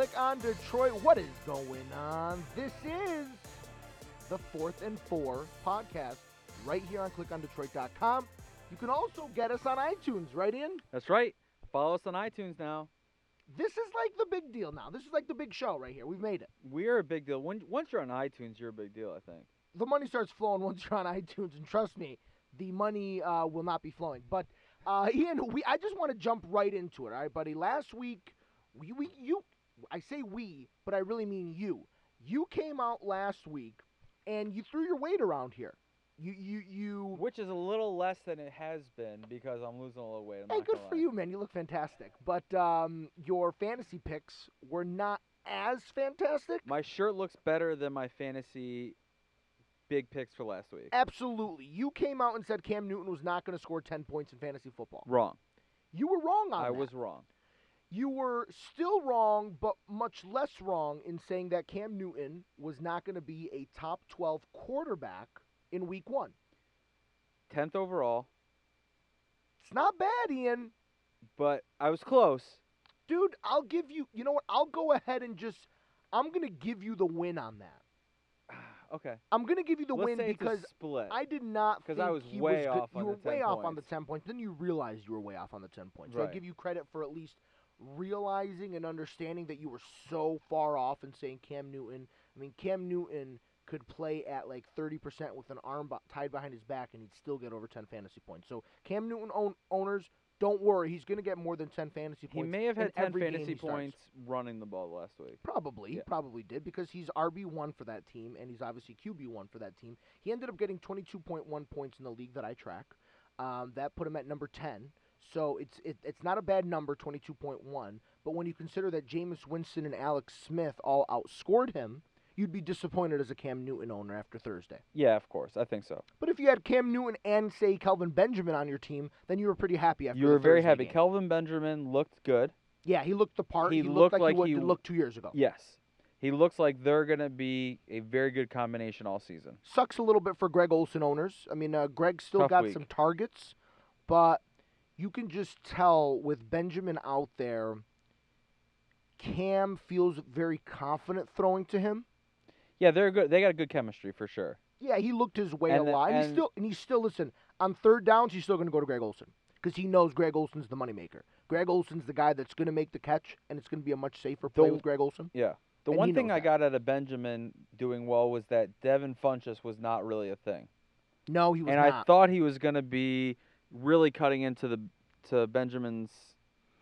Click on Detroit. What is going on? This is the Fourth and Four podcast right here on clickondetroit.com. You can also get us on iTunes, right, Ian? That's right. Follow us on iTunes now. This is like the big deal now. This is like the big show right here. We've made it. We are a big deal. When, once you're on iTunes, you're a big deal, I think. The money starts flowing once you're on iTunes, and trust me, the money uh, will not be flowing. But uh, Ian, we I just want to jump right into it, all right, buddy. Last week, we, we you I say we, but I really mean you. You came out last week and you threw your weight around here. You you you. Which is a little less than it has been because I'm losing a little weight. I'm Hey, good for lie. you, man. You look fantastic. But um, your fantasy picks were not as fantastic. My shirt looks better than my fantasy big picks for last week. Absolutely. You came out and said Cam Newton was not going to score 10 points in fantasy football. Wrong. You were wrong on I that. was wrong. You were still wrong, but much less wrong in saying that Cam Newton was not going to be a top 12 quarterback in week one. 10th overall, It's not bad, Ian. but I was close. Dude, I'll give you, you know what? I'll go ahead and just, I'm going to give you the win on that. okay. I'm going to give you the Let's win because split. I did not 'Cause think I was he way was good. off You were way 10 off on the 10 points. Then you realized you were way off on the 10 points. So I Right. give you credit for at least realizing and understanding that you were so far off and saying Cam Newton. I mean, Cam Newton could play at like 30% with an arm bu- tied behind his back and he'd still get over 10 fantasy points. So Cam Newton own- owners, don't worry. He's going to get more than 10 fantasy points. he may have had 10 every fantasy points running the ball last week. Probably, Yeah. probably did because he's RB one for that team, and he's obviously QB one for that team. He ended up getting twenty two point one points in the league that I track. Um, that put him at number ten. So it's it, it's not a bad number, twenty two point one. But when you consider that Jameis Winston and Alex Smith all outscored him, you'd be disappointed as a Cam Newton owner after Thursday. Yeah, of course. I think so. But if you had Cam Newton and say Kelvin Benjamin on your team, then you were pretty happy after. You were very happy. game. Kelvin Benjamin looked good. yeah, he looked the part. he looked, looked like, like he would he did w- look two years ago. Yes. He looks like they're going to be a very good combination all season. sucks a little bit for Greg Olsen owners. I mean, uh, Greg still Tough got week. some targets, but you can just tell with Benjamin out there, Cam feels very confident throwing to him. Yeah, they're good. They got a good chemistry for sure. Yeah, he looked his way And- a lot. And, he's still and he's still listen on third downs. He's still going to go to Greg Olsen because he knows Greg Olsen's the moneymaker. Greg Olsen's the guy that's going to make the catch, and it's going to be a much safer play The- with Greg Olsen. Yeah. The And one thing I that. got out of Benjamin doing well was that Devin Funchess was not really a thing. No, he was not. and not. I thought he was going to be really cutting into the to Benjamin's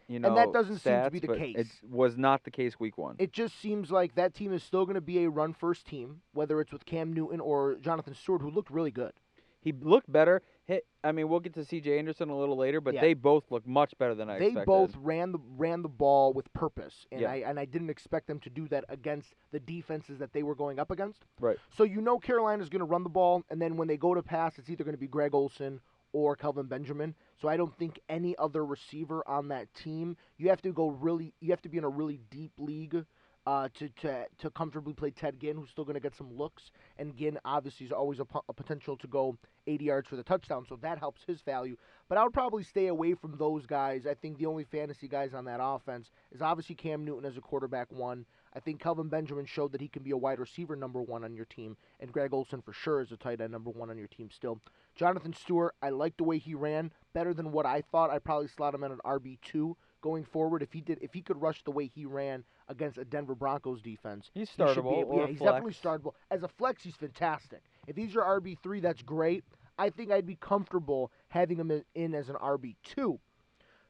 you know And that doesn't seem to stats, be the case. It was not the case week 1. It just seems like that team is still going to be a run first team, whether it's with Cam Newton or Jonathan Stewart, who looked really good. he looked better. Hit, I mean, we'll get to CJ Anderson a little later, but Yeah. they both look much better than I expected. they expected. both ran the ran the ball with purpose, and Yeah. I and I didn't expect them to do that against the defenses that they were going up against. Right. So you know Carolina's going to run the ball, and then when they go to pass, it's either going to be Greg Olsen or Kelvin Benjamin. So I don't think any other receiver on that team. You have to go really. You have to be in a really deep league. Uh, to, to to comfortably play Ted Ginn, who's still going to get some looks, and Ginn obviously is always a, a potential to go 80 yards for the touchdown, so that helps his value. But I would probably stay away from those guys. I think the only fantasy guys on that offense is obviously Cam Newton as a quarterback one. I think Kelvin Benjamin showed that he can be a wide receiver number one on your team, and Greg Olsen for sure is a tight end number one on your team still. Jonathan Stewart, I like the way he ran better than what I thought. I'd probably slot him at an RB two going forward if he did if he could rush the way he ran against a Denver Broncos defense. He's he startable able- yeah, he's flex. definitely startable. As a flex, he's fantastic. If he's your RB three, that's great. I think I'd be comfortable having him in- in as an RB two.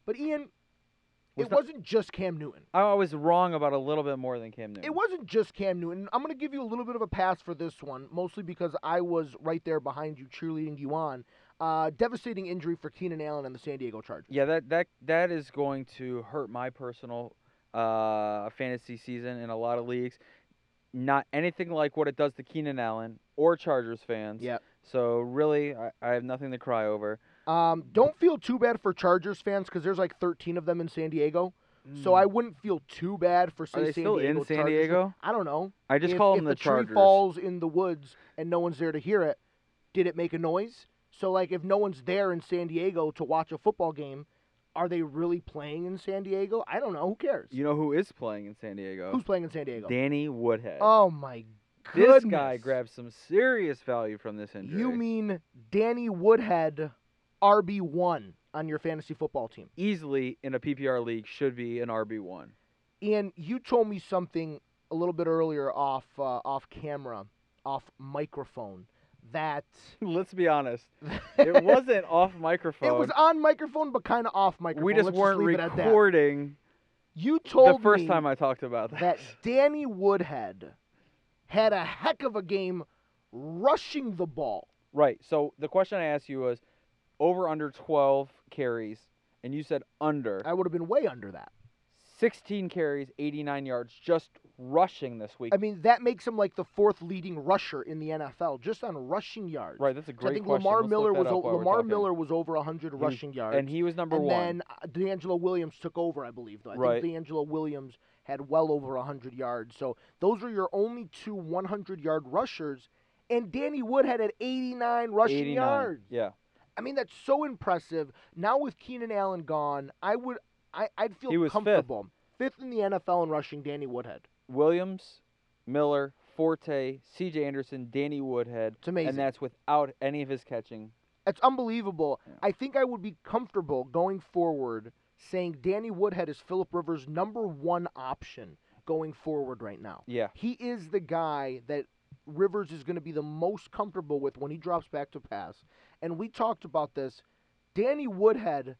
But Ian, Was it wasn't just Cam Newton. I was wrong about a little bit more than Cam Newton. It wasn't just Cam Newton. I'm going to give you a little bit of a pass for this one, mostly because I was right there behind you, cheerleading you on. Uh, devastating injury for Keenan Allen and the San Diego Chargers. Yeah, that that that is going to hurt my personal uh, fantasy season in a lot of leagues. Not anything like what it does to Keenan Allen or Chargers fans. Yep. So really, I, I have nothing to cry over. Um, don't feel too bad for Chargers fans because there's like 13 of them in San Diego. So I wouldn't feel too bad for say. Are they San still Diego in San Chargers. Diego? I don't know. I just if, call if them the, the Chargers. tree falls in the woods and no one's there to hear it, did it make a noise? So like if no one's there in San Diego to watch a football game, Are they really playing in San Diego? I don't know. Who cares? You know who is playing in San Diego? Who's playing in San Diego? Danny Woodhead. Oh my goodness. this guy grabbed some serious value from this injury. You mean Danny Woodhead, RB one on your fantasy football team? easily in a PPR league should be an RB one. Ian, you told me something a little bit earlier off uh, off camera, off microphone. That Let's be honest. It wasn't off microphone. It was on microphone, but kind of off microphone. we just Let's weren't leave it at that. recording You told me. the first me time I talked about that. that Danny Woodhead had a heck of a game rushing the ball. Right. So the question I asked you was over under 12 carries, and you said under. I would have been way under that. 16 carries, 89 yards, just rushing this week. I mean, that makes him like the fourth leading rusher in the NFL, just on rushing yards. right. That's a great I think question. Lamar Let's Miller was o- Lamar. Miller was over 100 was- rushing yards. and he was number and one. And then uh, DeAngelo Williams took over, I believe. Though I Right. think DeAngelo Williams had well over 100 yards. So those are your only two 100 yard rushers. And Danny Woodhead at 89 rushing 89. yards. Yeah. I mean, that's so impressive. Now with Keenan Allen gone, I would, I, I'd feel He was fifth. comfortable. Fifth in the NFL in rushing, Danny Woodhead. Williams, Miller, Forte, C.J. Anderson, Danny Woodhead, It's amazing. and that's without any of his catching. It's unbelievable. Yeah. I think I would be comfortable going forward saying Danny Woodhead is Philip Rivers' number one option going forward right now. Yeah. He is the guy that Rivers is going to be the most comfortable with when he drops back to pass. And we talked about this. Danny Woodhead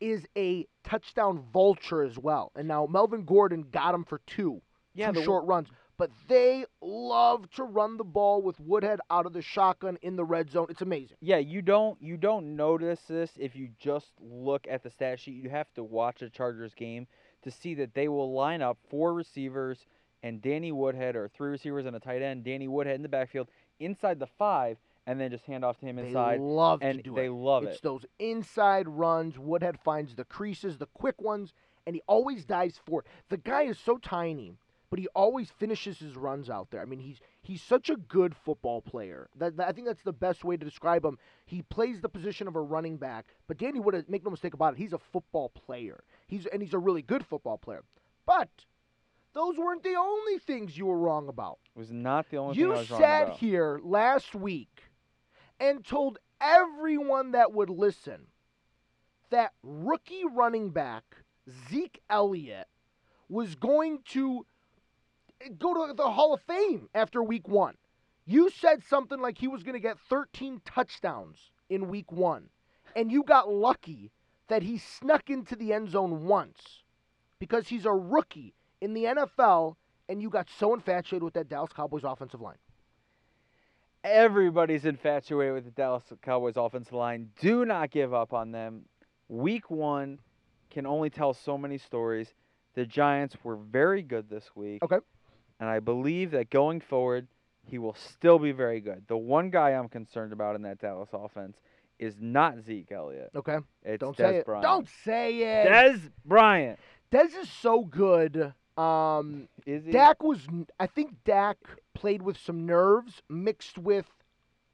is a touchdown vulture as well. And now Melvin Gordon got him for two, Yeah. two the- short runs. But they love to run the ball with Woodhead out of the shotgun in the red zone. It's amazing. Yeah, you don't you don't notice this if you just look at the stat sheet. You have to watch a Chargers game to see that they will line up four receivers and Danny Woodhead or three receivers and a tight end, Danny Woodhead in the backfield inside the five, and then just hand off to him inside. They love and to do they it. love it's it. It's those inside runs. Woodhead finds the creases, the quick ones, and he always dives for it. The guy is so tiny, but he always finishes his runs out there. I mean, he's he's such a good football player. That, that- I think that's the best way to describe him. He plays the position of a running back, but Danny Woodhead, make no mistake about it, he's a football player. He's and he's a really good football player. But those weren't the only things you were wrong about. It was not the only thing You I was wrong sat about. here last week and told everyone that would listen that rookie running back Zeke Elliott was going to go to the Hall of Fame after week one. You said something like he was going to get 13 touchdowns in week one, and you got lucky that he snuck into the end zone once because he's a rookie in the NFL, and you got so infatuated with that Dallas Cowboys offensive line. Everybody's infatuated with the Dallas Cowboys offensive line. Do not give up on them. Week one can only tell so many stories. The Giants were very good this week. Okay. And I believe that going forward, he will still be very good. The one guy I'm concerned about in that Dallas offense is not Zeke Elliott. Okay, It's don't Dez say it. Bryant. Don't say it. Dez Bryant. Dez is so good. Um, Is he? Dak was. I think Dak played with some nerves mixed with.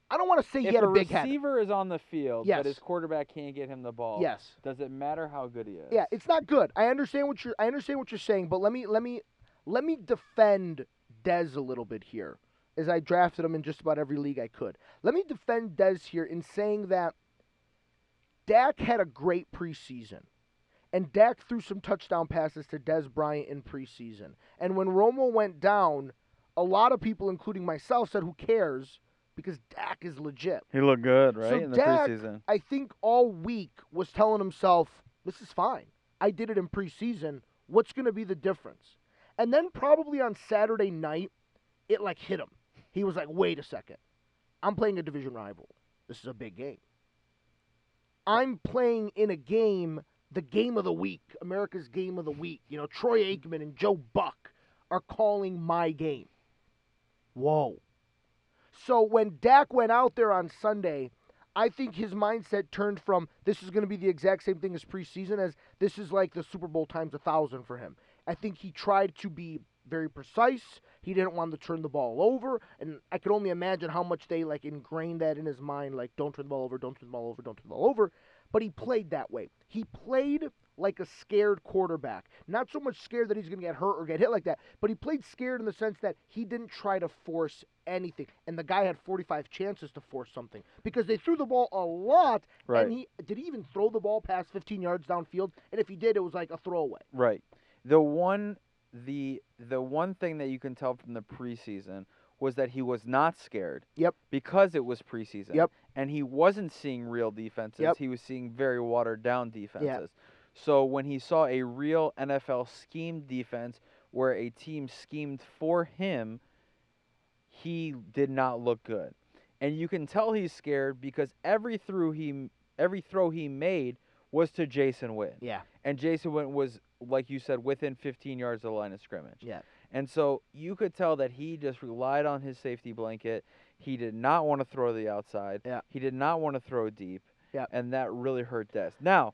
I don't want to say he had a a big head. receiver is on the field, Yes. but his quarterback can't get him the ball, Yes. does it matter how good he is? Yeah, it's not good. I understand what you're. I understand what you're saying, but let me let me let me defend Dez a little bit here, as I drafted him in just about every league I could. Let me defend Dez here in saying that Dak had a great preseason, and Dak threw some touchdown passes to Dez Bryant in preseason. And when Romo went down, a lot of people, including myself, said, "Who cares?" Because Dak is legit. He looked good, right, So in the Dak- preseason. I think all week was telling himself, this is fine. I did it in preseason. What's going to be the difference? And then probably on Saturday night, it like hit him. He was like, wait a second. I'm playing a division rival. This is a big game. I'm playing in a game, the game of the week, America's game of the week. You know, Troy Aikman and Joe Buck are calling my game. Whoa. So when Dak went out there on Sunday, I think his mindset turned from this is going to be the exact same thing as preseason as this is like the Super Bowl times a thousand for him. I think he tried to be very precise. He didn't want to turn the ball over, and I could only imagine how much they like ingrained that in his mind. Like, don't turn the ball over, don't turn the ball over, don't turn the ball over. but he played that way. He played like a scared quarterback. Not so much scared that he's going to get hurt or get hit like that, but he played scared in the sense that he didn't try to force anything. And the guy had 45 chances to force something because they threw the ball a lot. Right. And he did he even throw the ball past 15 yards downfield? And if he did, it was like a throwaway. Right. The one the the one thing that you can tell from the preseason was that he was not scared. Yep. Because it was preseason. Yep. And he wasn't seeing real defenses. Yep. He was seeing very watered down defenses. So when he saw a real NFL scheme defense where a team schemed for him, he did not look good. And you can tell he's scared because every throw he every throw he made was to Jason Witten. Yeah. And Jason Witten was like you said within 15 yards of the line of scrimmage. Yeah. And so you could tell that he just relied on his safety blanket. He did not want to throw the outside. Yeah. He did not want to throw deep. Yeah. And that really hurt Dez. Now,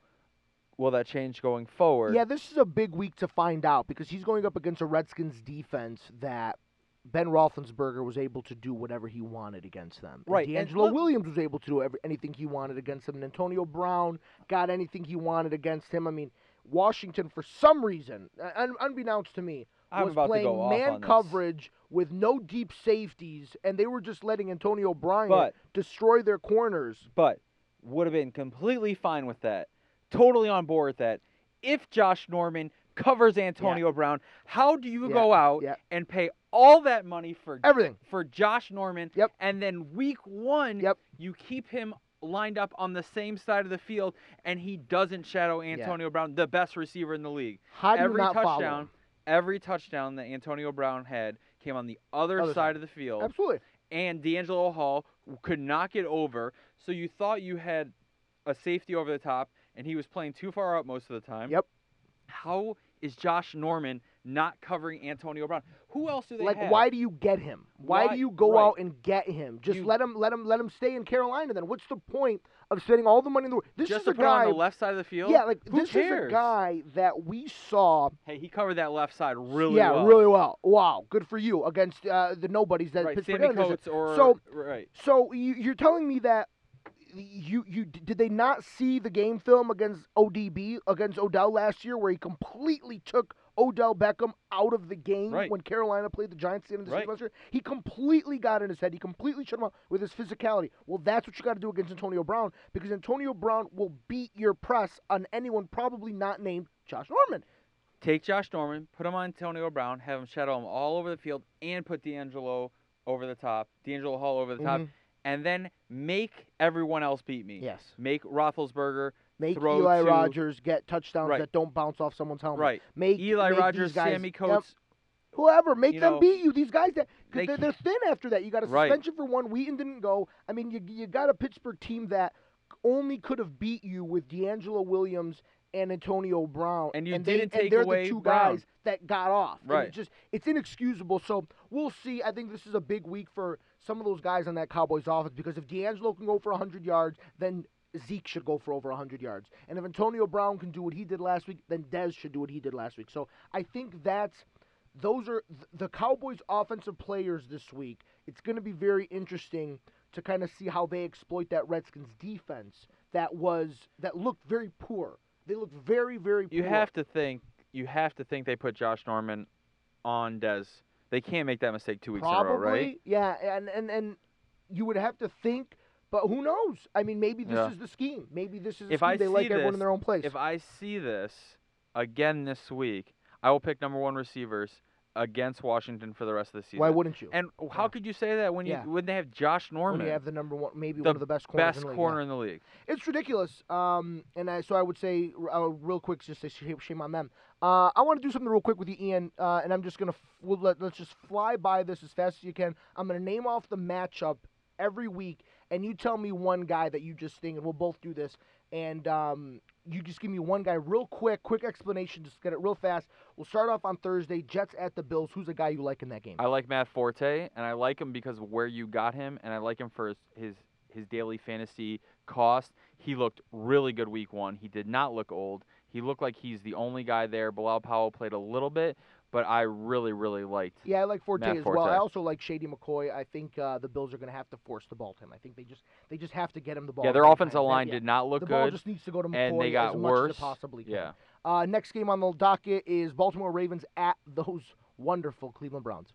will that change going forward? Yeah, this is a big week to find out because he's going up against a Redskins defense that Ben Roethlisberger was able to do whatever he wanted against them. Right, and DeAngelo look- Williams was able to do every, anything he wanted against them. And Antonio Brown got anything he wanted against him. I mean, Washington, for some reason, uh, un- unbeknownst to me, I'm was about to playing man coverage with no deep safeties, and they were just letting Antonio Bryant But- destroy their corners. But would have been completely fine with that. Totally on board with that. If Josh Norman covers Antonio Brown, how do you Yeah, go out yeah. and pay all that money for Everything. for Josh Norman Yep. and then week 1 Yep. you keep him lined up on the same side of the field and he doesn't shadow Antonio Brown, the best receiver in the league. How do you every not touchdown, him? every touchdown that Antonio Brown had came on the other, Other side, side. of the field Absolutely. and DeAngelo Hall could not get over. So you thought you had a safety over the top, and he was playing too far out most of the time. Yep. How is Josh Norman not covering Antonio Brown? Who else do they like have? why do you get him why, Why- do you go right. out and get him just You- let him let him let him stay in carolina then what's the point of spending all the money in the world this Just is a guy on the left side of the field? yeah like Who this cares? is a guy that we saw Hey, he covered that left side really well. yeah well. really well wow good for you against uh, the nobodies that right. pittsburgh Sammy Coates or So- right. so you, you're telling me that you you did they not see the game film against ODB against Odell last year where he completely took Odell Beckham out of the game Right. when Carolina played the Giants at the end of Right. season last year? He completely got in his head. He completely shut him out with his physicality. Well, that's what you got to do against Antonio Brown because Antonio Brown will beat your press on anyone probably not named Josh Norman. Take Josh Norman, put him on Antonio Brown, have him shadow him all over the field, and put DeAngelo over the top, DeAngelo Hall over the top, Mhm. And then make everyone else beat me. Yes. Make Roethlisberger Make throw Eli to- Rogers get touchdowns Right. that don't bounce off someone's helmet. right. Make Eli make Rogers, guys, Sammy Yep. Coates. whoever, make them know, beat you. These guys that they they're, they're thin after that. You got a Right. suspension for one. Wheaton didn't go. I mean, you you got a Pittsburgh team that only could have beat you with DeAngelo Williams and Antonio Brown, And you they, didn't take and they're away the two Brown. guys that got off. And Right. it's just it's inexcusable. So we'll see. I think this is a big week for some of those guys on that Cowboys offense because if DeAngelo can go for 100 yards, then Zeke should go for over 100 yards. And if Antonio Brown can do what he did last week, then Dez should do what he did last week. So I think that's those are the Cowboys' offensive players this week. It's going to be very interesting to kind of see how they exploit that Redskins defense that was that looked very poor. They looked very very poor. You have to think. You have to think they put Josh Norman on Dez. They can't make that mistake two weeks Probably, in a row, right? Yeah, and and and you would have to think, but who knows? I mean, maybe this Yeah. is the scheme. Maybe this is the If scheme. I they like see everyone in this- their own place. If I see this again this week, I will pick number one receivers against Washington for the rest of the season. Why wouldn't you? And how Yeah. could you say that when you Yeah. when they have Josh when Norman, you have the number one, maybe the one of the best corners best in the league, corner yeah. in the league? It's ridiculous. Um, and I, so I would say, uh, real quick, just to shame, shame on them. Uh, I want to do something real quick with you, Ian, uh, and I'm just gonna f- we'll let, let's just fly by this as fast as you can. I'm gonna name off the matchup every week, and you tell me one guy that you just think, and we'll both do this. And um, you just give me one guy, real quick, quick explanation. Just get it real fast. We'll start off on Thursday. Jets at the Bills. Who's the guy you like in that game? I like Matt Forte, and I like him because of where you got him, and I like him for his his, his daily fantasy cost. He looked really good week one. He did not look old. He looked like he's the only guy there. Bilal Powell played a little bit, but I really, really liked. Yeah, I like Forte Matt as well. I also like Shady McCoy. I think uh, the Bills are going to have to force the ball to him. I think they just they just have to get him the ball. Yeah, their offensive line yeah, did not look the ball good, just needs to go to McCoy and they got as much as possibly can. Yeah. Uh, next game on the docket is Baltimore Ravens at those wonderful Cleveland Browns.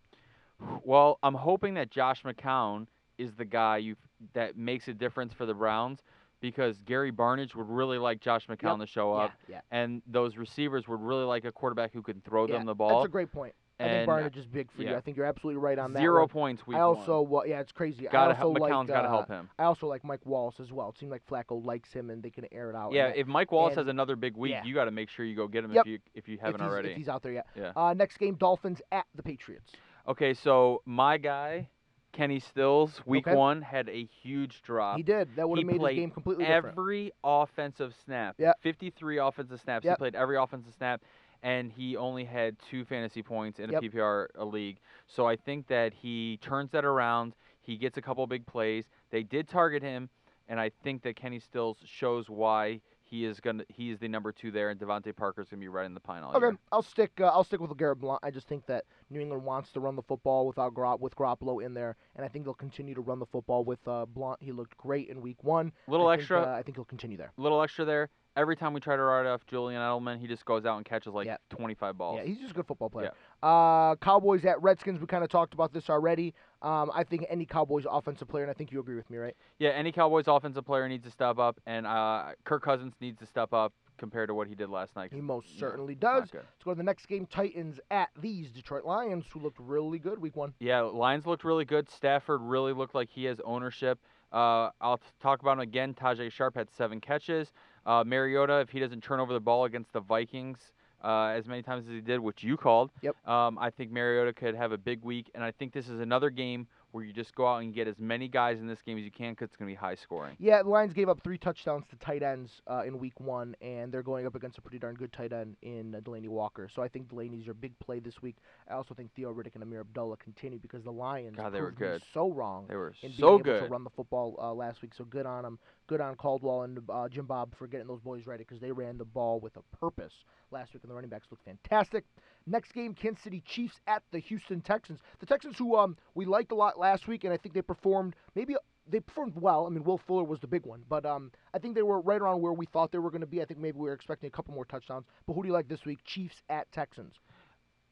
Well, I'm hoping that Josh McCown is the guy you that makes a difference for the Browns because Gary Barnidge would really like Josh McCown to show up, yeah, yeah. and those receivers would really like a quarterback who can throw yeah. them the ball. That's a great point. I think Barnidge is big for you. I think you're absolutely right on that. Zero one. points week I also, uh, yeah, it's crazy. Gotta I help, McCown's like, got to uh, help him. I also like Mike Wallace as well. It seemed like Flacco likes him, and they can air it out. Yeah, if Mike Wallace and- has another big week, you got to make sure you go get him Yep. if you if you haven't he's, already. If he's out there yet. Yeah. Uh, next game, Dolphins at the Patriots. Okay, so my guy, Kenny Stills, week Okay. one had a huge drop. He did. That would have made played game completely different. every offensive snap. Yeah. 53 offensive snaps. Yep. He played every offensive snap, and he only had two fantasy points in a Yep. PPR a league. So I think that he turns that around. He gets a couple big plays. They did target him, and I think that Kenny Stills shows why he is gonna he is the number two there, and DeVante Parker is gonna be right in the pine all Okay, year. I'll stick. Uh, I'll stick with Garrett Blount. I just think that New England wants to run the football without Gro- with Garoppolo in there, and I think they'll continue to run the football with uh, Blount. He looked great in Week One. Little I think, extra, uh, I think he'll continue there. little extra there. Every time we try to write off Julian Edelman, he just goes out and catches like Yeah. 25 balls. Yeah, he's just a good football player. Uh, Cowboys at Redskins. We kind of talked about this already. Um, I think any Cowboys offensive player, and I think you agree with me, right? Yeah, any Cowboys offensive player needs to step up, and uh, Kirk Cousins needs to step up compared to what he did last night. He most certainly does. Let's go to the next game. Titans at these Detroit Lions, who looked really good Week One. Yeah, Lions looked really good. Stafford really looked like he has ownership. Uh, I'll talk about him again. Tajae Sharpe had seven catches. Uh, Mariota, if he doesn't turn over the ball against the Vikings uh, as many times as he did, which you called, Yep. um, I think Mariota could have a big week. And I think this is another game where you just go out and get as many guys in this game as you can because it's going to be high scoring. Yeah, the Lions gave up three touchdowns to tight ends uh, in Week One, and they're going up against a pretty darn good tight end in uh, Delanie Walker. So I think Delanie's your big play this week. I also think Theo Riddick and Ameer Abdullah continue because the Lions God, they were good. so wrong They were in being so able to run the football uh, last week. So good on them. Good on Caldwell and uh, Jim Bob for getting those boys ready because they ran the ball with a purpose last week, and the running backs looked fantastic. Next game, Kansas City Chiefs at the Houston Texans. The Texans, who um we liked a lot last week, and I think they performed maybe they performed well. I mean, Will Fuller was the big one, but um I think they were right around where we thought they were going to be. I think maybe we were expecting a couple more touchdowns. But who do you like this week? Chiefs at Texans.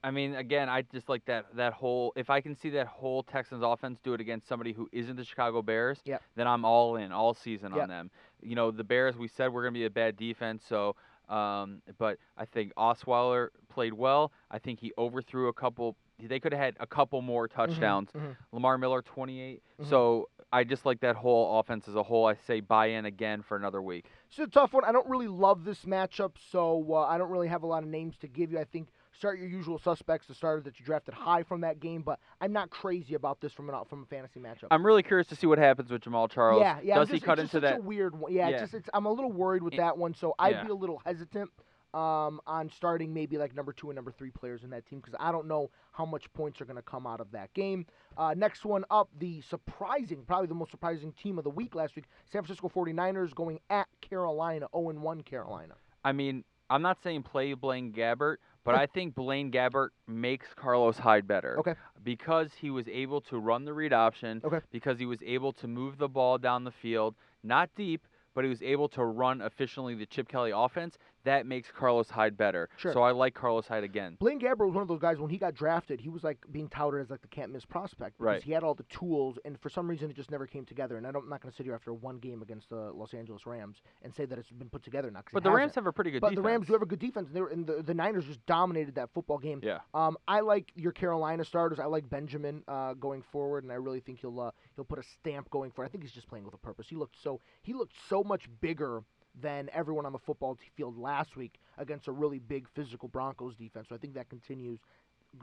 I mean, again, I just like that that whole. If I can see that whole Texans offense do it against somebody who isn't the Chicago Bears, Yep. then I'm all in all season Yep. on them. You know, the Bears. We said we're going to be a bad defense, so. Um, but I think Osweiler played well. I think he overthrew a couple. They could have had a couple more touchdowns. mhm. Lamar Miller, 28. Mhm. So I just like that whole offense as a whole. I say buy in again for another week. It's a tough one. I don't really love this matchup, so uh, I don't really have a lot of names to give you. I think start your usual suspects, the starters that you drafted high from that game, but I'm not crazy about this from an from a fantasy matchup. I'm really curious to see what happens with Jamaal Charles. yeah, yeah. Does it's he cut just into such that? A weird one. Yeah, It's Yeah. just it's, I'm a little worried with that one, so I'd yeah. be a little hesitant um, on starting maybe like number two and number three players in that team because I don't know how much points are going to come out of that game. Uh, next one up, the surprising, probably the most surprising team of the week last week, San Francisco 49ers going at Carolina, 0-1 Carolina. I mean, I'm not saying play Blaine Gabbert, but I think Blaine Gabbert makes Carlos Hyde better. Okay. Because he was able to run the read option. Okay. Because he was able to move the ball down the field, not deep, but he was able to run efficiently the Chip Kelly offense. That makes Carlos Hyde better. Sure. So I like Carlos Hyde again. Blaine Gabbert was one of those guys when he got drafted, he was like being touted as like the can't miss prospect because Right. he had all the tools, and for some reason it just never came together. And I don't, I'm not going to sit here after one game against the Los Angeles Rams and say that it's been put together now. But the Rams have a pretty good but defense. the Rams do have a good defense, and, they were, and the, the Niners just dominated that football game. Yeah. Um, I like your Carolina starters. I like Benjamin uh, going forward, and I really think he'll uh, he'll put a stamp going forward. I think he's just playing with a purpose. He looked so he looked so much bigger than everyone on the football field last week against a really big physical Broncos defense. So I think that continues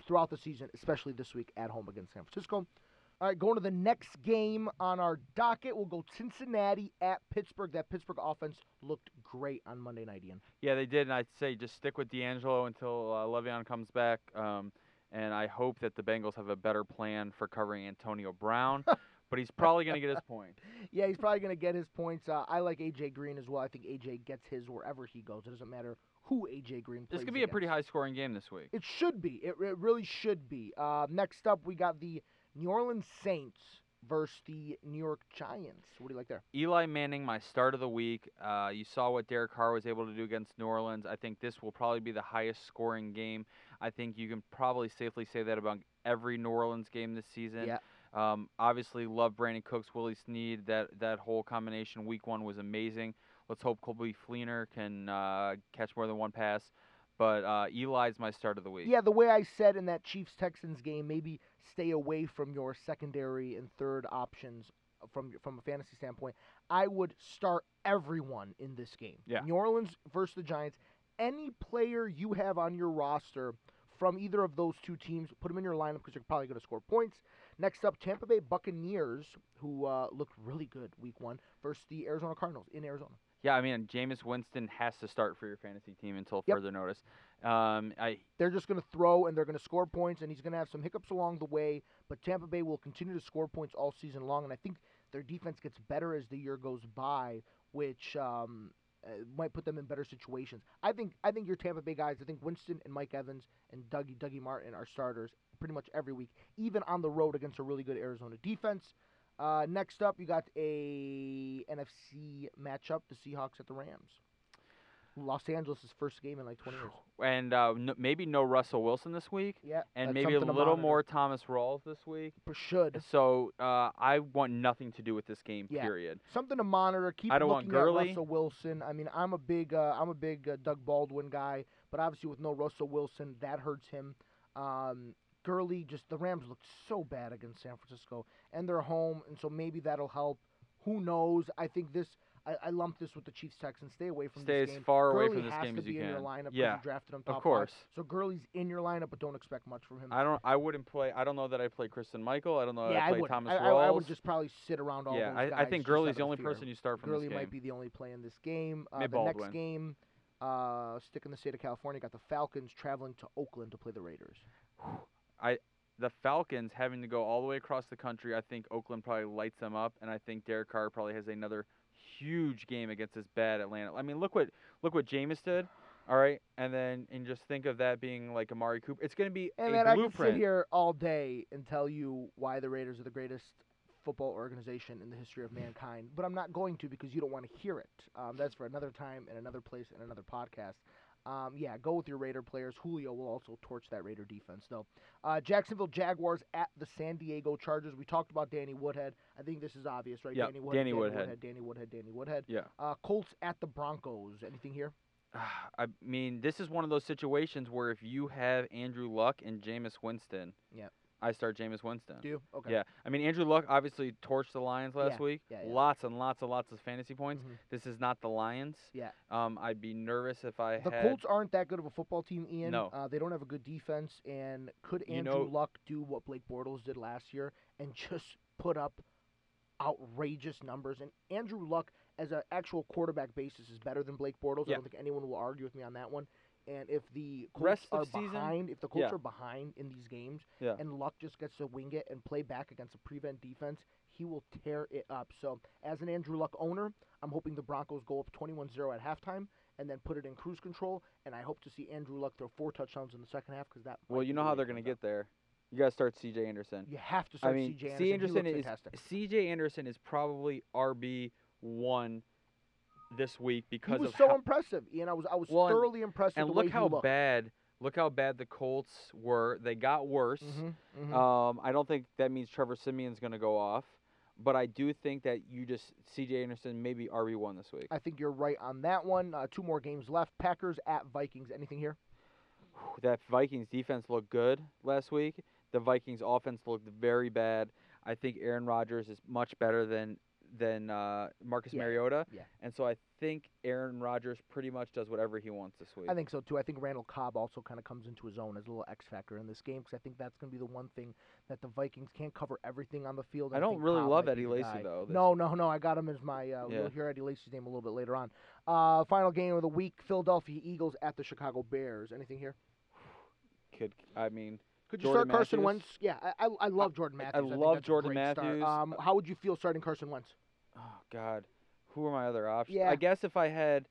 throughout the season, especially this week at home against San Francisco. All right, going to the next game on our docket, we'll go Cincinnati at Pittsburgh. That Pittsburgh offense looked great on Monday night, Ian. Yeah, they did, and I'd say just stick with DeAngelo until uh, Le'Veon comes back. Um, and I hope that the Bengals have a better plan for covering Antonio Brown. but he's probably going to get his point. Yeah, he's probably going to get his points. Uh, I like AJ Green as well. I think AJ gets his wherever he goes. It doesn't matter who AJ Green plays. This could be a pretty high scoring game this week. It should be. It, it really should be. Uh, next up, we got the New Orleans Saints versus the New York Giants. What do you like there? Eli Manning, my start of the week. Uh, you saw what Derek Carr was able to do against New Orleans. I think this will probably be the highest scoring game. I think you can probably safely say that about every New Orleans game this season. Yeah. Um, obviously, love Brandin Cooks, Willie Snead. That that whole combination week one was amazing. Let's hope Colby Fleener can uh, catch more than one pass. But uh, Eli's my start of the week. Yeah, the way I said in that Chiefs Texans game, maybe stay away from your secondary and third options from from a fantasy standpoint. I would start everyone in this game. Yeah. New Orleans versus the Giants. Any player you have on your roster from either of those two teams, put them in your lineup because you're probably going to score points. Next up, Tampa Bay Buccaneers, who uh, looked really good week one, versus the Arizona Cardinals in Arizona. Yeah, I mean, Jameis Winston has to start for your fantasy team until Yep. further notice. Um, I They're just going to throw and they're going to score points, and he's going to have some hiccups along the way. But Tampa Bay will continue to score points all season long, and I think their defense gets better as the year goes by, which um, uh, might put them in better situations. I think I think your Tampa Bay guys. I think Winston and Mike Evans and Dougie Dougie Martin are starters pretty much every week, even on the road against a really good Arizona defense. Uh, next up, you got a NFC matchup: the Seahawks at the Rams. Los Angeles' first game in like 20 years. and uh, n- maybe no Russell Wilson this week, Yeah, and maybe a little more Thomas Rawls this week. Should So uh, I want nothing to do with this game. Yeah. Period. something to monitor. Keep I don't want looking at Russell Wilson. I mean, I'm a big uh, I'm a big uh, Doug Baldwin guy, but obviously with no Russell Wilson, that hurts him. Um, Gurley, just the Rams looked so bad against San Francisco, and they're home, and so maybe that'll help. Who knows? I think this. I, I lump this with the Chiefs Texans. Stay away from Stay this game. Stay as far away from this has game to as be you in your can. lineup Yeah, you drafted him of top five. course. So Gurley's in your lineup, but don't expect much from him. I don't. I wouldn't play. I don't know that I play Christine Michael. I don't know that yeah, I play would. Thomas I, Rawls. I, I would just probably sit around all yeah, those I, guys. I think just Gurley's the only fear. person you start from Gurley this game. might be the only play in this game. Uh, the next game, uh, stick in the state of California, got the Falcons traveling to Oakland to play the Raiders. The Falcons having to go all the way across the country, I think Oakland probably lights them up, and I think Derek Carr probably has another huge game against this bad Atlanta. I mean, look what look what Jameis did. All right, and then and just think of that being like Amari Cooper. It's going to be And a then I blueprint. can sit here all day and tell you why the Raiders are the greatest football organization in the history of mankind, but I'm not going to because you don't want to hear it. Um, that's for another time and another place and another podcast. Um, yeah, go with your Raider players. Julio will also torch that Raider defense, though. Uh, Jacksonville Jaguars at the San Diego Chargers. We talked about Danny Woodhead. I think this is obvious, right? Yep, Danny Woodhead. Danny Woodhead. Danny Woodhead. Danny Woodhead. Yeah. Uh, Colts at the Broncos. Anything here? I mean, this is one of those situations where if you have Andrew Luck and Jameis Winston, Yep. I start Jameis Winston. Do you? Okay. Yeah, I mean Andrew Luck obviously torched the Lions last Yeah, week. yeah, yeah. Lots and lots and lots of fantasy points. Mhm. This is not the Lions. Yeah. Um, I'd be nervous if I The had. Colts aren't that good of a football team, Ian. No. Uh, they don't have a good defense. And could You Andrew know- Luck do what Blake Bortles did last year and just put up outrageous numbers? And Andrew Luck, as an actual quarterback basis, is better than Blake Bortles. I don't think anyone will argue with me on that one. And if the Colts Rest are of season? behind, if the Colts Yeah. are behind in these games, Yeah. and Luck just gets to wing it and play back against a prevent defense, he will tear it up. So, as an Andrew Luck owner, I'm hoping the Broncos go up 21-0 at halftime and then put it in cruise control. And I hope to see Andrew Luck throw four touchdowns in the second half because that. well, might you be know how they're going to comes get there. You got to start C.J. Anderson. out. You have to I start mean, C.J. Anderson. He Anderson looks is fantastic. C.J. Anderson is probably RB one this week because He was of so how, impressive, Ian. I was I was Well, and- thoroughly impressed and the look how bad look how bad the Colts were. They got worse. Mhm, mhm. Um, I don't think that means Trevor Siemian's going to go off, but I do think that you just C.J. Anderson maybe RB one this week. I think you're right on that one. Uh, two more games left. Packers at Vikings. Anything here? that Vikings defense looked good last week. The Vikings offense looked very bad. I think Aaron Rodgers is much better than than uh, Marcus Yeah, Mariota, yeah. and so I think Aaron Rodgers pretty much does whatever he wants this week. I think so too. I think Randall Cobb also kind of comes into his own as a little X factor in this game because I think that's going to be the one thing that the Vikings can't cover everything on the field. I and don't really Cobb love Eddie Lacy, though, No, no, no. I got him as my. Uh, Yeah. You'll hear Eddie Lacy's name a little bit later on. Uh, final game of the week: Philadelphia Eagles at the Chicago Bears. Anything here? Could I mean Could you Jordan start Carson Matthews? Wentz? Yeah, I, I, I love Jordan I Matthews. think love Jordan. Matthews. Um, how would you feel starting Carson Wentz? Oh God, who are my other options? Yeah. I guess if I had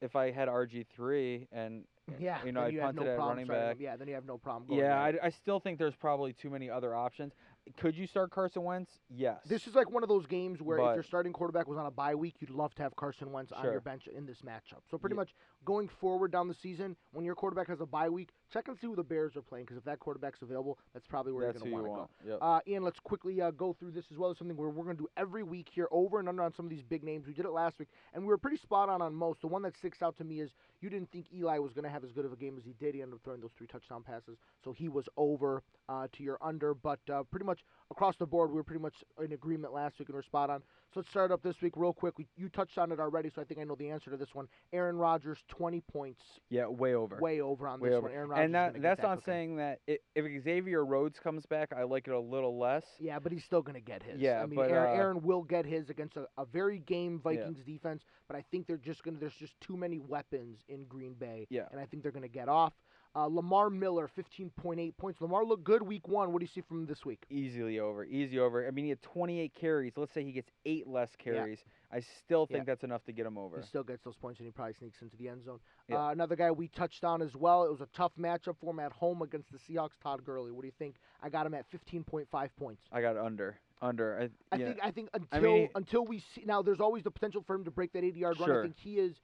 if I had RG three and Yeah, you know, I punted no at running back. Yeah, then you have no problem. Going yeah. I, I still think there's probably too many other options. Could you start Carson Wentz? Yes. This is like one of those games where if But- your starting quarterback was on a bye week, you'd love to have Carson Wentz on your bench in this matchup. So pretty Ye- much going forward down the season, when your quarterback has a bye week, check and see who the Bears are playing because if that quarterback's available, that's probably where That's you're going to want to want. Yep. go. Uh, Ian, let's quickly uh, go through this as well as something where we're going to do every week here, over and under on some of these big names. We did it last week, and we were pretty spot on on most. The one that sticks out to me is you didn't think Eli was going to have as good of a game as he did. He ended up throwing those three touchdown passes, so he was over uh, to your under. But uh, pretty much across the board, we were pretty much in agreement last week and we're spot on. So let's start up this week real quick. We, you touched on it already, so I think I know the answer to this one. Aaron Rodgers, 20 points, yeah, way over. way over on Way this over. one. Aaron Rodgers and that that's not cookie. saying that if Xavier Rhodes comes back, I like it a little less. Yeah, but he's still going to get his. Yeah, I mean, but, Aaron, uh, Aaron will get his against a, a very game Vikings defense, but I think they're just going to, there's just too many weapons in Green Bay. Yeah. And I think they're going to get off. Uh, Lamar Miller, 15.8 points. Lamar looked good week one. What do you see from this week? Easily over, easy over. I mean, he had 28 carries. Let's say he gets eight less Yeah. carries. I still think Yeah. that's enough to get him over. He still gets those points and he probably sneaks into the end zone. Yeah. Uh, another guy we touched on as well. It was a tough matchup for him at home against the Seahawks. Todd Gurley. What do you think? I got him at 15.5 points. I got under, under. I, I think I think until I mean- until we see now, there's always the potential for him to break that 80 yard run. I think he is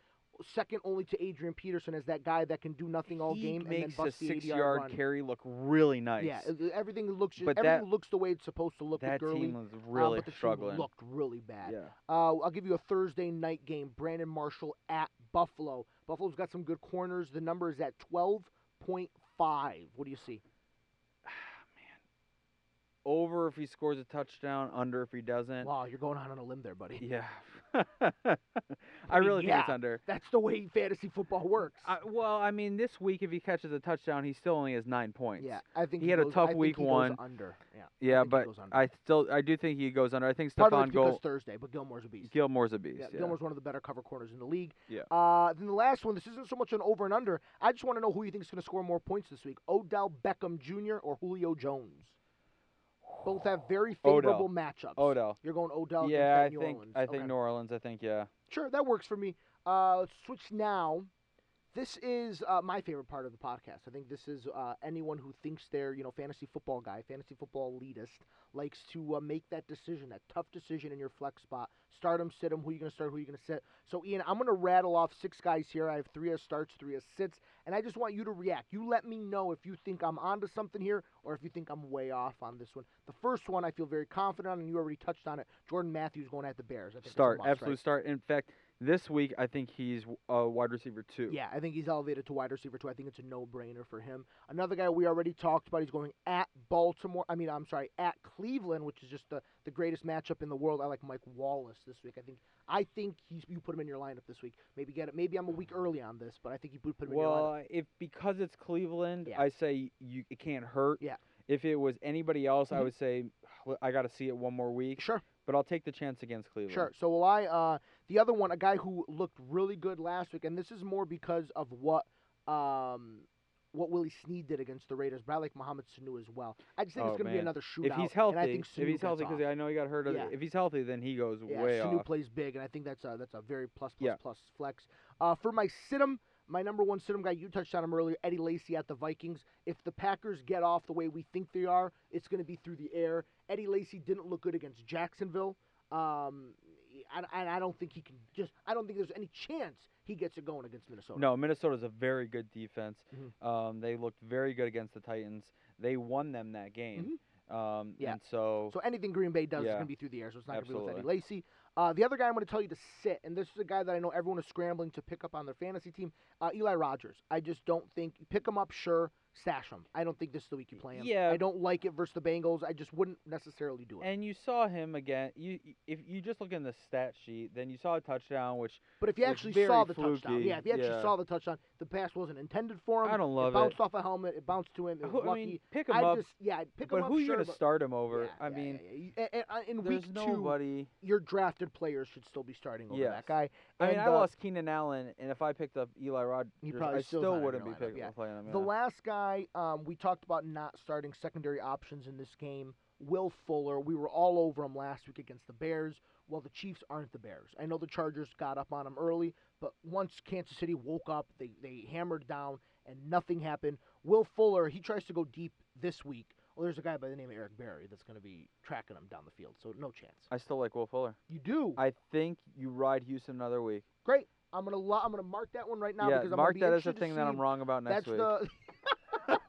second only to Adrian Peterson as that guy that can do nothing all he game and makes then bust a the yard six-yard run. carry look really nice. Yeah, everything looks But everything that- looks the way it's supposed to look that with Gurley. team was uh, really but the struggling. team looked really bad. yeah. Uh, I'll give you a Thursday night game. Brandon Marshall at Buffalo. Buffalo's got some good corners. The number is at 12.5. What do you see? Man. Over if he scores a touchdown, under if he doesn't. Wow, you're going out on a limb there, buddy. Yeah. I really think it's under. That's the way fantasy football works. I, well, I mean, this week if he catches a touchdown, he still only has nine points. yeah, I think He had a tough I week he goes one. under. Yeah, Yeah, he but. I still I do think he goes under. I think part Stephon Thursday, but Gilmore's a beast. Gilmore's a beast. Yeah, Yeah, Gilmore's one of the better cover corners in the league. Yeah. Uh, then the last one, this isn't so much an over and under. I just want to know who you think is going to score more points this week: Odell Beckham Jr. or Julio Jones. Both have very Odell. favorable matchups. Odell. You're going Odell. Yeah, I New think Orleans. I think New Orleans. I think yeah. Sure, that works for me. Uh, let's switch now. This is uh, my favorite part of the podcast. I think this is uh, anyone who thinks they're, you know, fantasy football guy, fantasy football elitist, likes to uh, make that decision, that tough decision in your flex spot. Start them, sit them. Who are you going to start? Who are you going to sit? So, Ian, I'm going to rattle off six guys here. I have three as starts, three as sits, and I just want you to react. You let me know if you think I'm onto something here or if you think I'm way off on this one. The first one I feel very confident on, and you already touched on it. Jordan Matthews going at the Bears. I think Start must, absolute right? start. In fact, this week I think he's a wide receiver two. Yeah, I think he's elevated to wide receiver too. I think it's a no-brainer for him. Another guy we already talked about. He's going at Baltimore. I mean, I'm sorry, at Cleveland, which is just the, the greatest matchup in the world. I like Mike Wallace this week. I think I think he's you put him in your lineup this week. Maybe get it. Maybe I'm a week early on this, but I think you put him in your lineup. Well, if because it's Cleveland, Yeah. I say you it can't hurt. Yeah. If it was anybody else, I Mhm. would say I got to see it one more week. Sure, But I'll take the chance against Cleveland. sure. So will I? Uh, the other one, a guy who looked really good last week, and this is more because of what um. What Willie Snead did against the Raiders, but I like Mohamed Sanu as well. I just think Oh, it's going to be another shootout. If he's healthy, and I think if he's healthy, because I know he got hurt. Yeah. If he's healthy, then he goes Yeah, way Sanu off. plays big, and I think that's a that's a very plus plus Yeah. plus flex. Uh, for my situm, my number one situm guy, you touched on him earlier, Eddie Lacy at the Vikings. If the Packers get off the way we think they are, it's going to be through the air. Eddie Lacy didn't look good against Jacksonville. Um, I, I don't think he can just. I don't think there's any chance he gets it going against Minnesota. No, Minnesota's a very good defense. Mhm. Um, they looked very good against the Titans. They won them that game. Um, Mm-hmm. Yeah. And so, So anything Green Bay does is going to be through the air, so it's not going to be with Eddie Lacy. Uh, the other guy I'm going to tell you to sit, and this is a guy that I know everyone is scrambling to pick up on their fantasy team, uh, Eli Rogers. I just don't think pick him up, sure, stash him. I don't think this is the week you play him. Yeah. I don't like it versus the Bengals. I just wouldn't necessarily do it. and you saw him again. You if you just look in the stat sheet, then you saw a touchdown, which but if you actually saw the touchdown, yeah, if you actually yeah. saw the touchdown, the pass wasn't intended for him. I don't love it. Bounced it. off a helmet. It bounced to him. It was I lucky. mean, pick him I up. just yeah, pick but him up. But who you gonna start him over? Yeah, I yeah, mean, yeah, yeah. And- and, in week two, nobody. your drafted players should still be starting over Yes. that guy. I mean, I uh, lost Keenan Allen, and if I picked up Eli probably I still wouldn't be picking yeah. playing him. The last guy, um, we talked about not starting secondary options in this game. Will Fuller. We were all over him last week against the Bears. Well, the Chiefs aren't the Bears. I know the Chargers got up on him early, but once Kansas City woke up, they, they hammered down and nothing happened. Will Fuller, he tries to go deep this week. Well, there's a guy by the name of Eric Berry that's going to be tracking him down the field, so no chance. I still like Will Fuller. You do. I think you ride Houston another week. Great. I'm gonna lo- I'm gonna mark that one right now yeah, because I'm mark gonna be that as the thing that I'm wrong about next That's week. the.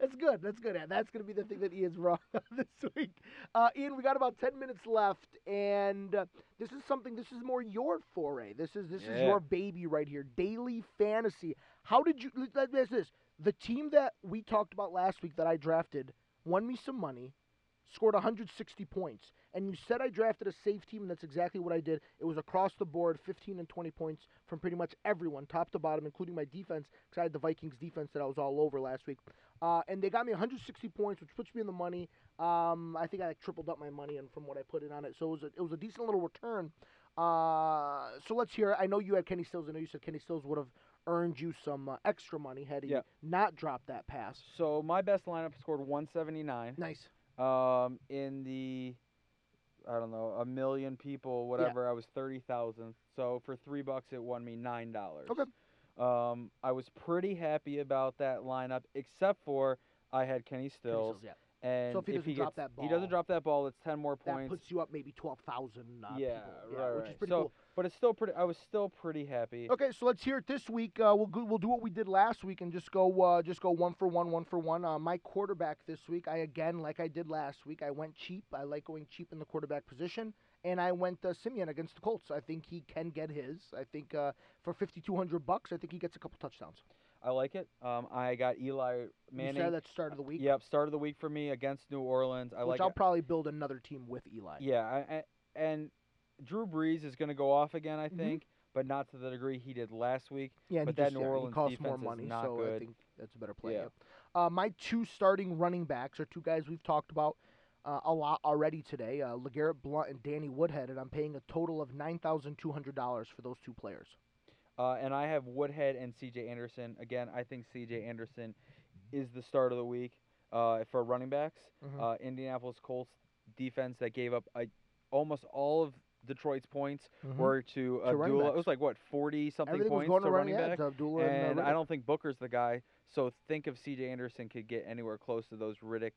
That's good. That's good. And that's going to be the thing that Ian's wrong this week. Uh, Ian, we got about ten minutes left, and uh, this is something. This is more your foray. This is this is your baby right here. Daily fantasy. How did you? let- Let's this. The team that we talked about last week that I drafted won me some money, scored 160 points, and you said I drafted a safe team, and that's exactly what I did. It was across the board, 15 and 20 points from pretty much everyone, top to bottom, including my defense, because I had the Vikings defense that I was all over last week. Uh, and they got me 160 points, which puts me in the money. Um, I think I like, tripled up my money and from what I put in on it, so it was a, it was a decent little return. Uh, so let's hear. I know you had Kenny Stills. I know you said Kenny Stills would have earned you some uh, extra money had he Yeah. not dropped that pass. So my best lineup scored 179. Nice. Um, in the, I don't know, a million people, whatever. I was thirty thousand. So for three bucks, it won me nine dollars. Okay. Um, I was pretty happy about that lineup, except for I had Kenny Kenny Stills, Stills, yeah. And So if he doesn't gets, drop that he doesn't ball, drop that ball. It's ten more points. That puts you up maybe 12,000 uh, yeah, people. right, which right. is pretty so, cool. but it's still pretty. I was still pretty happy. Okay, so let's hear it this week. Uh, we'll we'll do what we did last week and just go uh, just go one for one, one for one. Uh, my quarterback this week, I again like I did last week. I went cheap. I like going cheap in the quarterback position, and I went uh, Siemian against the Colts. I think he can get his. I think uh, for fifty two hundred bucks, I think he gets a couple touchdowns. I like it. Um, I got Eli You Manning. said that start of the week, Yep, start of the week for me against New Orleans. I which like I'll it. probably build another team with Eli. Yeah, I, I, and Drew Brees is going to go off again, I Mhm. think, but not to the degree he did last week. Yeah, and But that just, New yeah, Orleans costs more defense is money, not so I good. think that's a better play. Yeah. Uh, my two starting running backs are two guys we've talked about uh, a lot already today: uh, LeGarrette Blount and Danny Woodhead, and I'm paying a total of nine thousand two hundred dollars for those two players. Uh, and I have Woodhead and C.J. Anderson. Again, I think C.J. Anderson is the start of the week uh, for running backs. Mhm. Uh, Indianapolis Colts defense that gave up uh, almost all of Detroit's points Mhm. were to Abdullah. It was like what forty something Everything points to to running running, back. to Abdullah and, And I don't think Booker's the guy. So think if C.J. Anderson could get anywhere close to those Riddick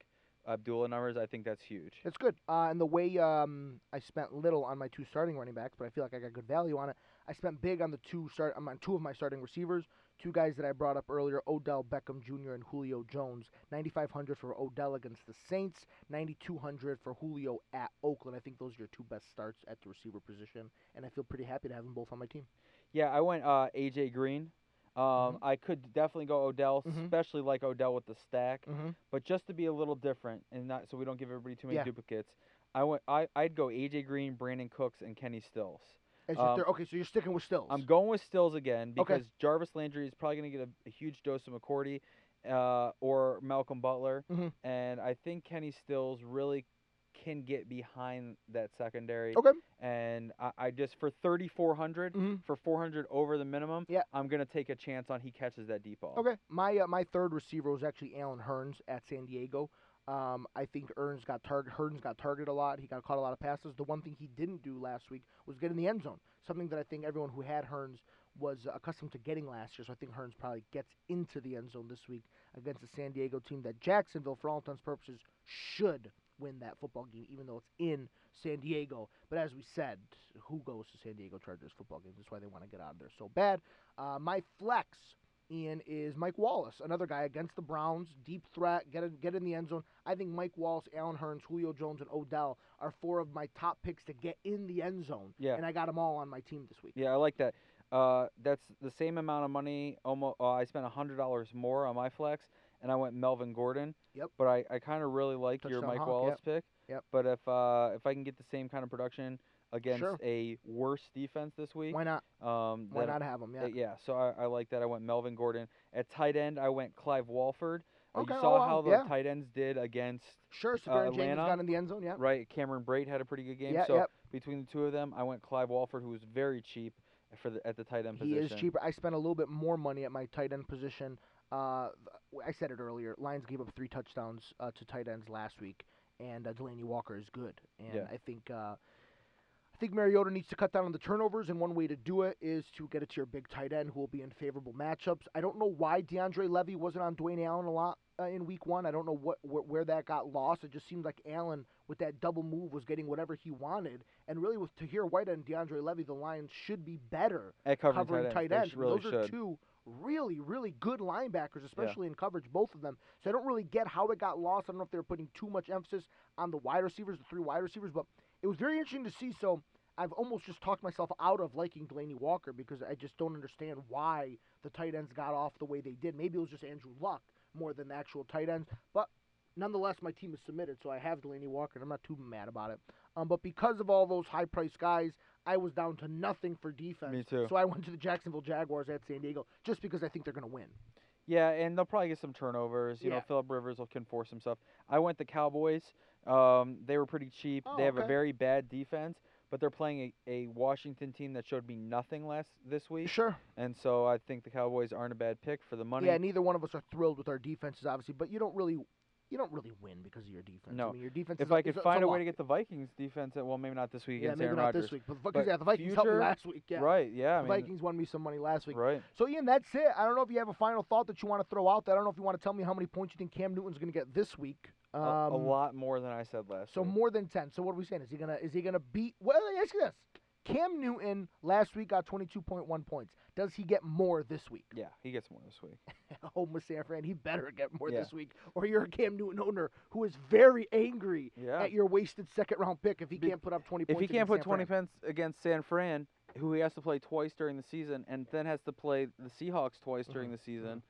Abdullah numbers, I think that's huge. It's good. Uh, and the way um, I spent little on my two starting running backs, but I feel like I got good value on it. I spent big on the two start um, on two of my starting receivers, two guys that I brought up earlier, Odell Beckham Jr. and Julio Jones. 9500 for Odell against the Saints, 9200 for Julio at Oakland. I think those are your two best starts at the receiver position, and I feel pretty happy to have them both on my team. Yeah, I went uh, AJ Green. Um, I could definitely go Odell, Mhm. especially like Odell with the stack. Mm-hmm. But just to be a little different and not so we don't give everybody too many Yeah. duplicates, I went. I I'd go AJ Green, Brandin Cooks, and Kenny Stills. As your Um, third- okay, so you're sticking with Stills. I'm going with Stills again Okay. because Jarvis Landry is probably going to get a, a huge dose of McCourty uh, or Malcolm Butler, Mhm. and I think Kenny Stills really can get behind that secondary. Okay. And I, I just for 3,400 Mhm. for 400 over the minimum, Yeah. I'm gonna take a chance on he catches that deep ball. Okay, my uh, my third receiver was actually Allen Hurns at San Diego. Um, I think Hurns got target. Hurns got targeted a lot. He got caught a lot of passes. The one thing he didn't do last week was get in the end zone. Something that I think everyone who had Hurns was accustomed to getting last year. So I think Hurns probably gets into the end zone this week against the San Diego team that Jacksonville, for all intents purposes, should win that football game, even though it's in San Diego. But as we said, who goes to San Diego Chargers football games? That's why they want to get out of there so bad. Uh, my flex. Ian is Mike Wallace, another guy against the Browns, deep threat, get in, get in the end zone. I think Mike Wallace, Allen Hurns, Julio Jones, and Odell are four of my top picks to get in the end zone. Yeah. and I got them all on my team this week. Yeah, I like that. Uh, that's the same amount of money. Almost, uh, I spent hundred dollars more on my flex, and I went Melvin Gordon. Yep. But I, I kind of really like your Mike hawk, Wallace pick. Yep. But if uh, if I can get the same kind of production against Sure. a worse defense this week, Why not? um, Why not have them? uh, Yeah. yeah. So I, I like that. I went Melvin Gordon at tight end. I went Clive Walford. Uh, Okay, you oh, saw wow, how the yeah. tight ends did against Sure. Seferian-Jenkins Atlanta, got in the end zone. Yeah. right. Cameron Brate had a pretty good game. Yeah. so yep. between the two of them, I went Clive Walford, who was very cheap for the at the tight end He position. is cheaper. I spent a little bit more money at my tight end position. Uh, I said it earlier. Lions gave up three touchdowns uh, to tight ends last week, and uh, Delanie Walker is good. And Yeah. I think uh, I think Mariota needs to cut down on the turnovers, and one way to do it is to get it to your big tight end who will be in favorable matchups. I don't know why DeAndre Levy wasn't on Dwayne Allen a lot uh, in Week One. I don't know what wh- where that got lost. It just seemed like Allen with that double move was getting whatever he wanted, and really with Tahir White and DeAndre Levy, the Lions should be better At covering, covering tight ends, really Those are two really, really good linebackers, especially in coverage, both of them. So I don't really get how it got lost. I don't know if they were putting too much emphasis on the wide receivers, the three wide receivers, but it was very interesting to see. So I've almost just talked myself out of liking Delanie Walker because I just don't understand why the tight ends got off the way they did. Maybe it was just Andrew Luck more than the actual tight ends, but nonetheless, my team is submitted, so I have Delanie Walker, and I'm not too mad about it. Um, but because of all those high-priced guys, I was down to nothing for defense. Me too. So I went to the Jacksonville Jaguars at San Diego just because I think they're going to win. Yeah, and they'll probably get some turnovers. You know, Yeah. Philip Rivers will can force himself. I went the Cowboys. Um, they were pretty cheap. Oh, they have a very bad defense, but they're playing a, a Washington team that showed me nothing last this week, Sure. and so I think the Cowboys aren't a bad pick for the money. Yeah, neither one of us are thrilled with our defenses, obviously, but you don't really, you don't really win because of your defense. No. I mean, your defense. if is a- I could a- find a way to get the Vikings defense, at, well, maybe not this week yeah, against maybe Aaron not Rodgers. this week, but, because But yeah, the Vikings helped me last week. Yeah, Right? Yeah. I the mean, Vikings won me some money last week. right. So Ian, that's it. I don't know if you have a final thought that you want to throw out there. I don't know if you want to tell me how many points you think Cam Newton's going to get this week. Um, a, a lot more than I said last So week. more than ten. So what are we saying? Is he gonna is he gonna beat? Well, let me ask you this: Cam Newton last week got twenty two point one points. Does he get more this week? yeah, he gets more this week. oh, Miss San Fran, he better get more Yeah. this week, or you're a Cam Newton owner who is very angry Yeah. at your wasted second round pick if he Be- can't put up twenty If points. he can't put San 20 Fran. points against San Fran, who he has to play twice during the season, and then has to play the Seahawks twice during Mhm, the season,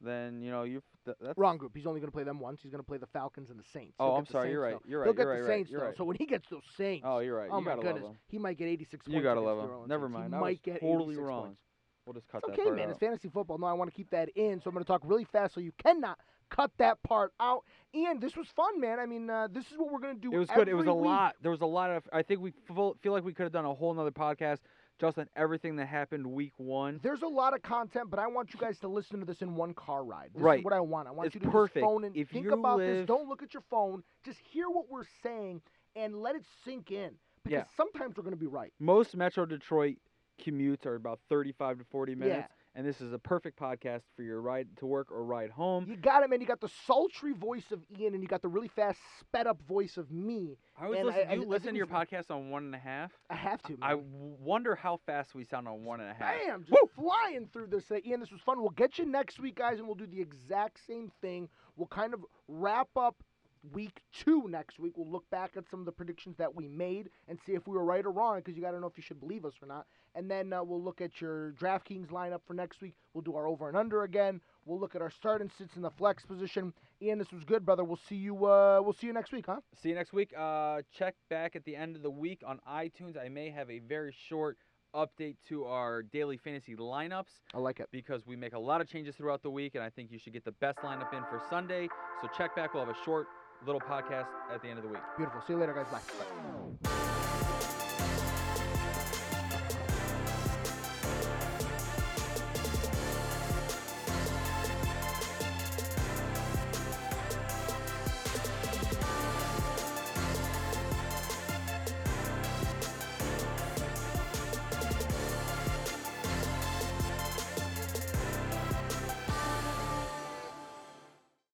then you know you th- that's Wrong group. He's only going to play them once. He's going to play the Falcons and the Saints. Oh, He'll I'm get the sorry. You're Saints, right. You're right. He'll You're get right. the right, Saints You're though. right. So when he gets those Saints, Oh, you're right. oh you my goodness, he might get 86 You gotta love him. Never mind. He I might was get totally 86 wrong. points. We'll just cut It's that okay, part man. out. It's fantasy football. No, I want to keep that in, so I'm going to talk really fast so you cannot cut that part out. And this was fun, man. I mean, uh, this is what we're going to do. It was good. It was a week. lot. There was a lot of. I think we feel, feel like we could have done a whole nother podcast just on everything that happened week one. There's a lot of content, but I want you guys to listen to this in one car ride. This Right. is what I want. I want It's you to perfect. phone and If think about this. Don't look at your phone. Just hear what we're saying and let it sink in. Because Yeah. sometimes we're going to be right. Most Metro Detroit commutes are about 35 to 40 minutes, Yeah. And this is a perfect podcast for your ride to work or ride home. You got it, man. You got the sultry voice of Ian, and you got the really fast, sped up voice of me. I always And listen. I- you I listen think to your podcast on one and a half? I have to. I Man. w- wonder how fast we sound on one and a half. Bam! Just flying through this. Uh, Ian, this was fun. We'll get you next week, guys, and we'll do the exact same thing. We'll kind of wrap up week two next week. We'll look back at some of the predictions that we made and see if we were right or wrong, because you got to know if you should believe us or not. And then uh, we'll look at your DraftKings lineup for next week. We'll do our over and under again. We'll look at our start and sits in the flex position. Ian, this was good, brother. We'll see you. Uh, we'll see you next week, huh? See you next week. Uh, check back at the end of the week on iTunes. I may have a very short update to our daily fantasy lineups I like it. because we make a lot of changes throughout the week, and I think you should get the best lineup in for Sunday. So check back. We'll have a short little podcast at the end of the week. Beautiful. See you later, guys. Bye. Bye.